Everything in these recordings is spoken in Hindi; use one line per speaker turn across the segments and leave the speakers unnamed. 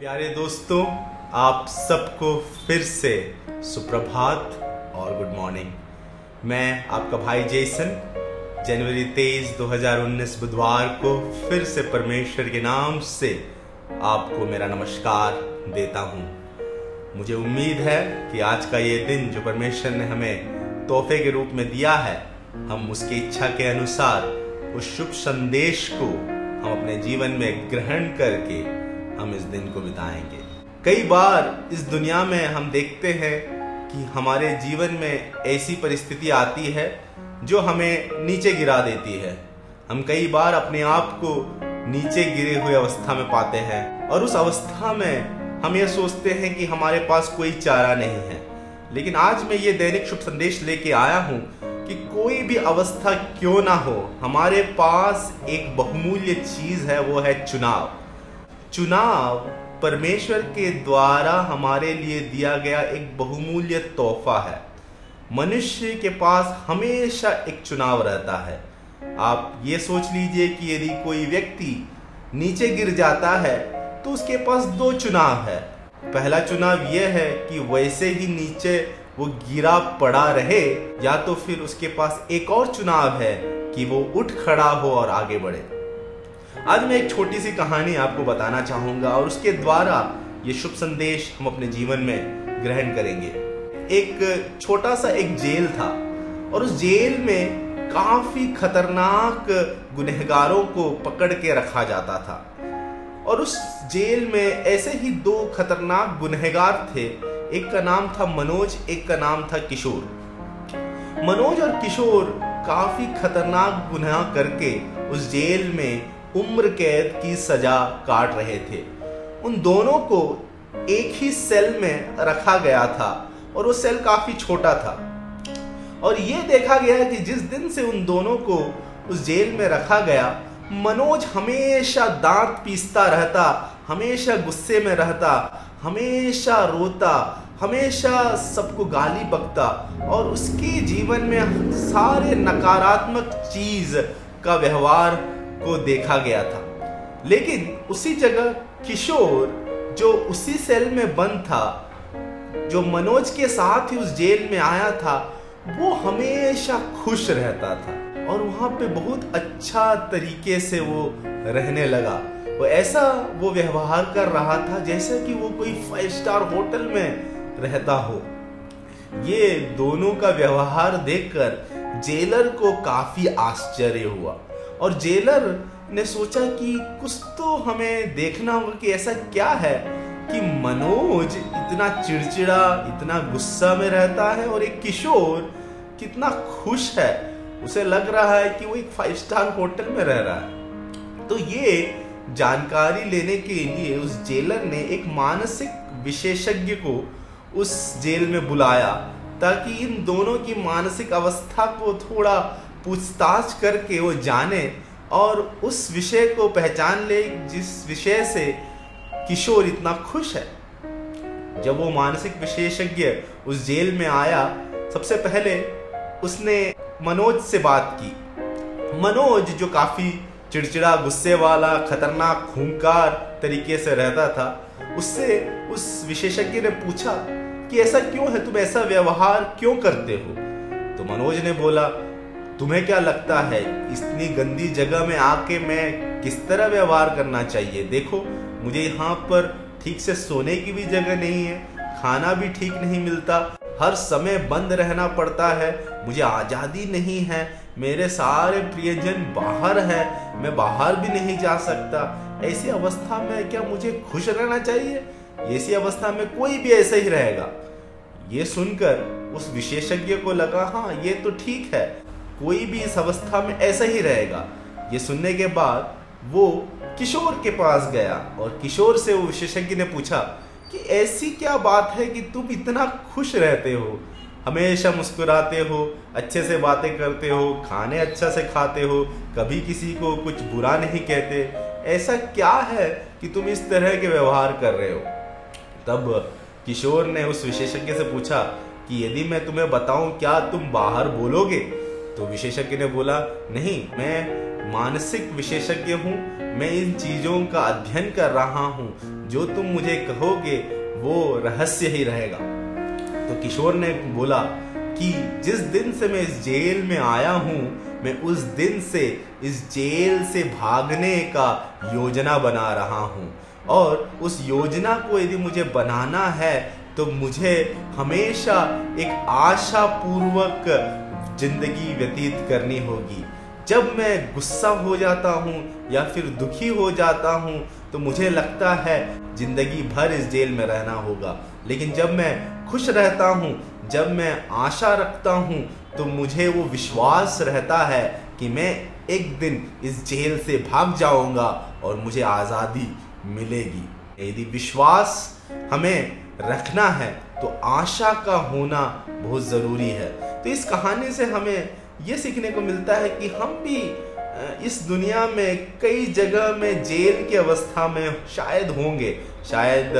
प्यारे दोस्तों, आप सबको फिर से सुप्रभात और गुड मॉर्निंग मैं आपका भाई जेसन, जनवरी 23 2019 बुधवार को फिर से परमेश्वर के नाम से आपको मेरा नमस्कार देता हूँ। मुझे उम्मीद है कि आज का ये दिन जो परमेश्वर ने हमें तोहफे के रूप में दिया है, हम उसकी इच्छा के अनुसार, उस शुभ संदेश को हम अपने जीवन में ग्रहण करके हम इस दिन को बिताएँगे। कई बार इस दुनिया में हम देखते हैं कि हमारे जीवन में ऐसी परिस्थिति आती है जो हमें नीचे गिरा देती है। हम कई बार अपने आप को नीचे गिरे हुए अवस्था में पाते हैं और उस अवस्था में हम ये सोचते हैं कि हमारे पास कोई चारा नहीं है। लेकिन आज मैं ये दैनिक शुभ संदेश लेके आया हूँ कि कोई भी अवस्था क्यों ना हो, हमारे पास एक बहुमूल्य चीज़ है, वो है चुनाव। चुनाव परमेश्वर के द्वारा हमारे लिए दिया गया एक बहुमूल्य तोहफा है। मनुष्य के पास हमेशा एक चुनाव रहता है। आप ये सोच लीजिए कि यदि कोई व्यक्ति नीचे गिर जाता है तो उसके पास दो चुनाव है। पहला चुनाव यह है कि वैसे ही नीचे वो गिरा पड़ा रहे, या तो फिर उसके पास एक और चुनाव है कि वो उठ खड़ा हो और आगे बढ़े। आज मैं एक छोटी सी कहानी आपको बताना चाहूँगा और उसके द्वारा ये शुभ संदेश हम अपने जीवन में ग्रहण करेंगे। एक छोटा सा एक जेल था और उस जेल में काफ़ी खतरनाक गुनहगारों को पकड़ के रखा जाता था। और उस जेल में ऐसे ही दो खतरनाक गुनहगार थे, एक का नाम था मनोज, एक का नाम था किशोर। मनोज और किशोर काफ़ी खतरनाक गुनाह करके उस जेल में उम्र कैद की सजा काट रहे थे। उन दोनों को एक ही सेल में रखा गया था और वो सेल काफ़ी छोटा था। और ये देखा गया कि जिस दिन से उन दोनों को उस जेल में रखा गया, मनोज हमेशा दांत पीसता रहता, हमेशा गुस्से में रहता, हमेशा रोता, हमेशा सबको गाली बकता और उसके जीवन में सारे नकारात्मक चीज़ का व्यवहार को देखा गया था। लेकिन उसी जगह किशोर, जो उसी सेल में बंद था, जो मनोज के साथ ही उस जेल में आया था, वो हमेशा खुश रहता था और वहाँ पे बहुत अच्छा तरीके से वो रहने लगा। वो ऐसा वो व्यवहार कर रहा था जैसे कि वो कोई फाइव स्टार होटल में रहता हो। ये दोनों का व्यवहार देखकर जेलर को काफ़ी आश्चर्य हुआ। और जेलर ने सोचा कि कुछ तो हमें देखना होगा कि ऐसा क्या है कि मनोज इतना चिड़चिड़ा, इतना गुस्सा में रहता है और एक किशोर कितना खुश है। उसे लग रहा है कि वो एक फाइव स्टार होटल में रह रहा है। तो ये जानकारी लेने के लिए उस जेलर ने एक मानसिक विशेषज्ञ को उस जेल में बुलाया ताकि इन दोनों की मानसिक अवस्था को थोड़ा पूछताछ करके वो जाने और उस विषय को पहचान ले, जिस विषय से किशोर इतना खुश है। जब वो मानसिक विशेषज्ञ उस जेल में आया, सबसे पहले उसने मनोज से बात की। मनोज, जो काफ़ी चिड़चिड़ा, गुस्से वाला, खतरनाक खूंकार तरीके से रहता था, उससे उस विशेषज्ञ ने पूछा कि ऐसा क्यों है? तुम ऐसा व्यवहार क्यों करते हो? तो मनोज ने बोला तुम्हें क्या लगता है, इतनी गंदी जगह में आके मैं किस तरह व्यवहार करना चाहिए? देखो, मुझे यहाँ पर ठीक से सोने की भी जगह नहीं है, खाना भी ठीक नहीं मिलता, हर समय बंद रहना पड़ता है, मुझे आज़ादी नहीं है, मेरे सारे प्रियजन बाहर है, मैं बाहर भी नहीं जा सकता। ऐसी अवस्था में क्या मुझे खुश रहना चाहिए? ऐसी अवस्था में कोई भी ऐसा ही रहेगा। ये सुनकर उस विशेषज्ञ को लगा हाँ ये तो ठीक है। कोई भी इस अवस्था में ऐसा ही रहेगा। ये सुनने के बाद वो किशोर के पास गया और किशोर से वो विशेषज्ञ ने पूछा कि ऐसी क्या बात है कि तुम इतना खुश रहते हो? हमेशा मुस्कुराते हो, अच्छे से बातें करते हो, खाने अच्छा से खाते हो, कभी किसी को कुछ बुरा नहीं कहते। ऐसा क्या है कि तुम इस तरह के व्यवहार कर रहे हो? तब किशोर ने उस विशेषज्ञ से पूछा कि यदि मैं तुम्हें बताऊँ, क्या तुम बाहर बोलोगे? तो विशेषज्ञ ने बोला, नहीं, मैं मानसिक विशेषज्ञ हूँ। मैं इन चीज़ों का अध्ययन कर रहा हूँ। जो तुम मुझे कहोगे, वो रहस्य ही रहेगा। तो किशोर ने बोला कि, जिस दिन से मैं इस जेल में आया हूँ, मैं उस दिन से इस जेल से भागने का योजना बना रहा हूँ। और उस योजना को यदि मुझे बनाना है तो मुझे हमेशा एक आशा पूर्वक ज़िंदगी व्यतीत करनी होगी। जब मैं गुस्सा हो जाता हूँ या फिर दुखी हो जाता हूँ तो मुझे लगता है ज़िंदगी भर इस जेल में रहना होगा। लेकिन जब मैं खुश रहता हूँ, जब मैं आशा रखता हूँ तो मुझे वो विश्वास रहता है कि मैं एक दिन इस जेल से भाग जाऊँगा और मुझे आज़ादी मिलेगी। यदि विश्वास हमें रखना है तो आशा का होना बहुत ज़रूरी है। तो इस कहानी से हमें ये सीखने को मिलता है कि हम भी इस दुनिया में कई जगह में जेल की अवस्था में शायद होंगे। शायद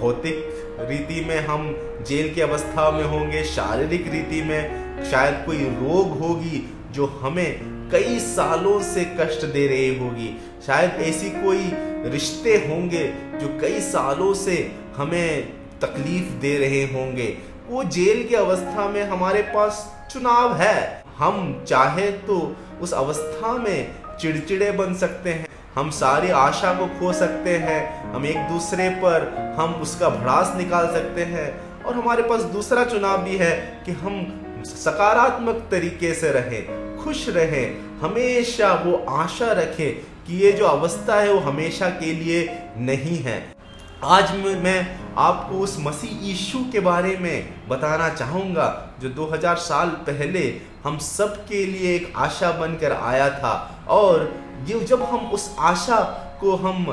भौतिक रीति में हम जेल की अवस्था में होंगे, शारीरिक रीति में शायद कोई रोग होगी जो हमें कई सालों से कष्ट दे रही होगी। शायद ऐसी कोई रिश्ते होंगे जो कई सालों से हमें तकलीफ़ दे रहे होंगे। वो जेल की अवस्था में हमारे पास चुनाव है। हम चाहे तो उस अवस्था में चिड़चिड़े बन सकते हैं। हम सारी आशा को खो सकते हैं। हम एक दूसरे पर हम उसका भड़ास निकाल सकते हैं। और हमारे पास दूसरा चुनाव भी है कि हम सकारात्मक तरीके से रहें, खुश रहें, हमेशा वो आशा रखें कि ये जो अवस्था है वो हमेशा के लिए नहीं है। आज मैं आपको उस मसीह यीशु के बारे में बताना चाहूँगा, जो 2000 साल पहले हम सब के लिए एक आशा बनकर आया था। और ये जब हम उस आशा को हम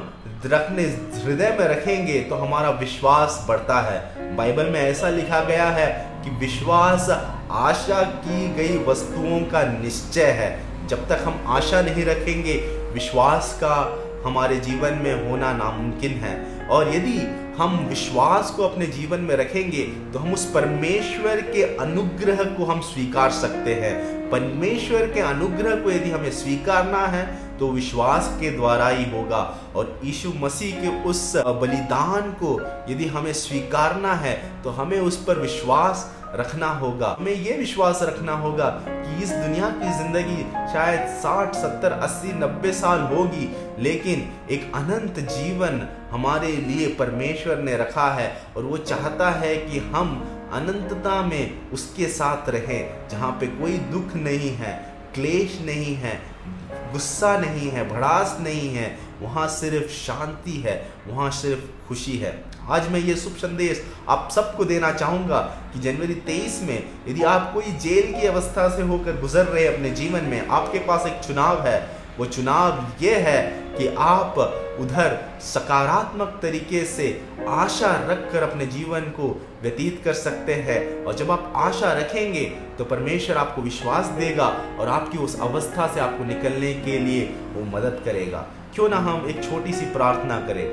रखने, हृदय में रखेंगे तो हमारा विश्वास बढ़ता है। बाइबल में ऐसा लिखा गया है कि विश्वास आशा की गई वस्तुओं का निश्चय है। जब तक हम आशा नहीं रखेंगे, विश्वास का हमारे जीवन में होना नामुमकिन है। और यदि हम विश्वास को अपने जीवन में रखेंगे तो हम उस परमेश्वर के अनुग्रह को हम स्वीकार सकते हैं। परमेश्वर के अनुग्रह को यदि हमें स्वीकारना है तो विश्वास के द्वारा ही होगा। और यीशु मसीह के उस बलिदान को यदि हमें स्वीकारना है तो हमें उस पर विश्वास रखना होगा। हमें ये विश्वास रखना होगा कि इस दुनिया की ज़िंदगी शायद 60, 70, 80, 90 साल होगी लेकिन एक अनंत जीवन हमारे लिए परमेश्वर ने रखा है और वो चाहता है कि हम अनंतता में उसके साथ रहें जहाँ पे कोई दुख नहीं है क्लेश नहीं है गुस्सा नहीं है, भड़ास नहीं है, वहाँ सिर्फ़ शांति है, वहाँ सिर्फ़ खुशी है। आज मैं ये शुभ संदेश आप सबको देना चाहूँगा कि जनवरी 23 में यदि आप कोई जेल की अवस्था से होकर गुजर रहे अपने जीवन में, आपके पास एक चुनाव है वो चुनाव ये है कि आप उधर सकारात्मक तरीके से आशा रखकर अपने जीवन को व्यतीत कर सकते हैं। और जब आप आशा रखेंगे तो परमेश्वर आपको विश्वास देगा और आपकी उस अवस्था से आपको निकलने के लिए वो मदद करेगा। क्यों ना हम एक छोटी सी प्रार्थना करें?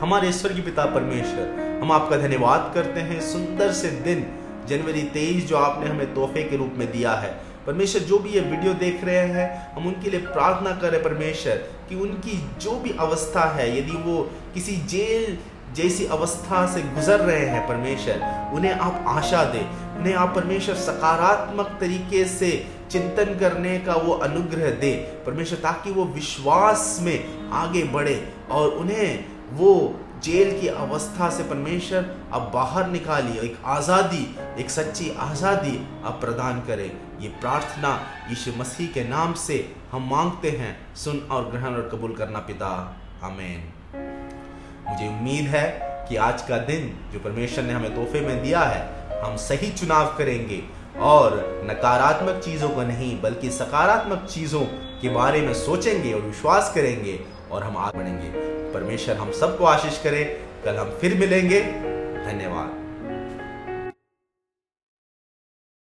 हमारे ईश्वर की पिता परमेश्वर, हम आपका धन्यवाद करते हैं। सुंदर से दिन जनवरी तेईस जो आपने हमें तोहफे के रूप में दिया है परमेश्वर जो भी ये वीडियो देख रहे हैं, हम उनके लिए प्रार्थना करें परमेश्वर कि उनकी जो भी अवस्था है, यदि वो किसी जेल जैसी अवस्था से गुजर रहे हैं परमेश्वर, उन्हें आप आशा दे, उन्हें आप परमेश्वर सकारात्मक तरीके से चिंतन करने का वो अनुग्रह दे, परमेश्वर ताकि वो विश्वास में आगे बढ़े और उन्हें वो जेल की अवस्था से परमेश्वर अब बाहर निकालिए एक आज़ादी, एक सच्ची आज़ादी अब प्रदान करें। ये प्रार्थना यीशु मसीह के नाम से हम मांगते हैं। सुन और ग्रहण और कबूल करना पिता। आमेन। मुझे उम्मीद है कि आज का दिन जो परमेश्वर ने हमें तोहफे में दिया है, हम सही चुनाव करेंगे और नकारात्मक चीज़ों को नहीं, बल्कि सकारात्मक चीज़ों के बारे में सोचेंगे और विश्वास करेंगे और हम आगे बढ़ेंगे। परमेश्वर हम सबको आशीष करे। कल हम फिर मिलेंगे।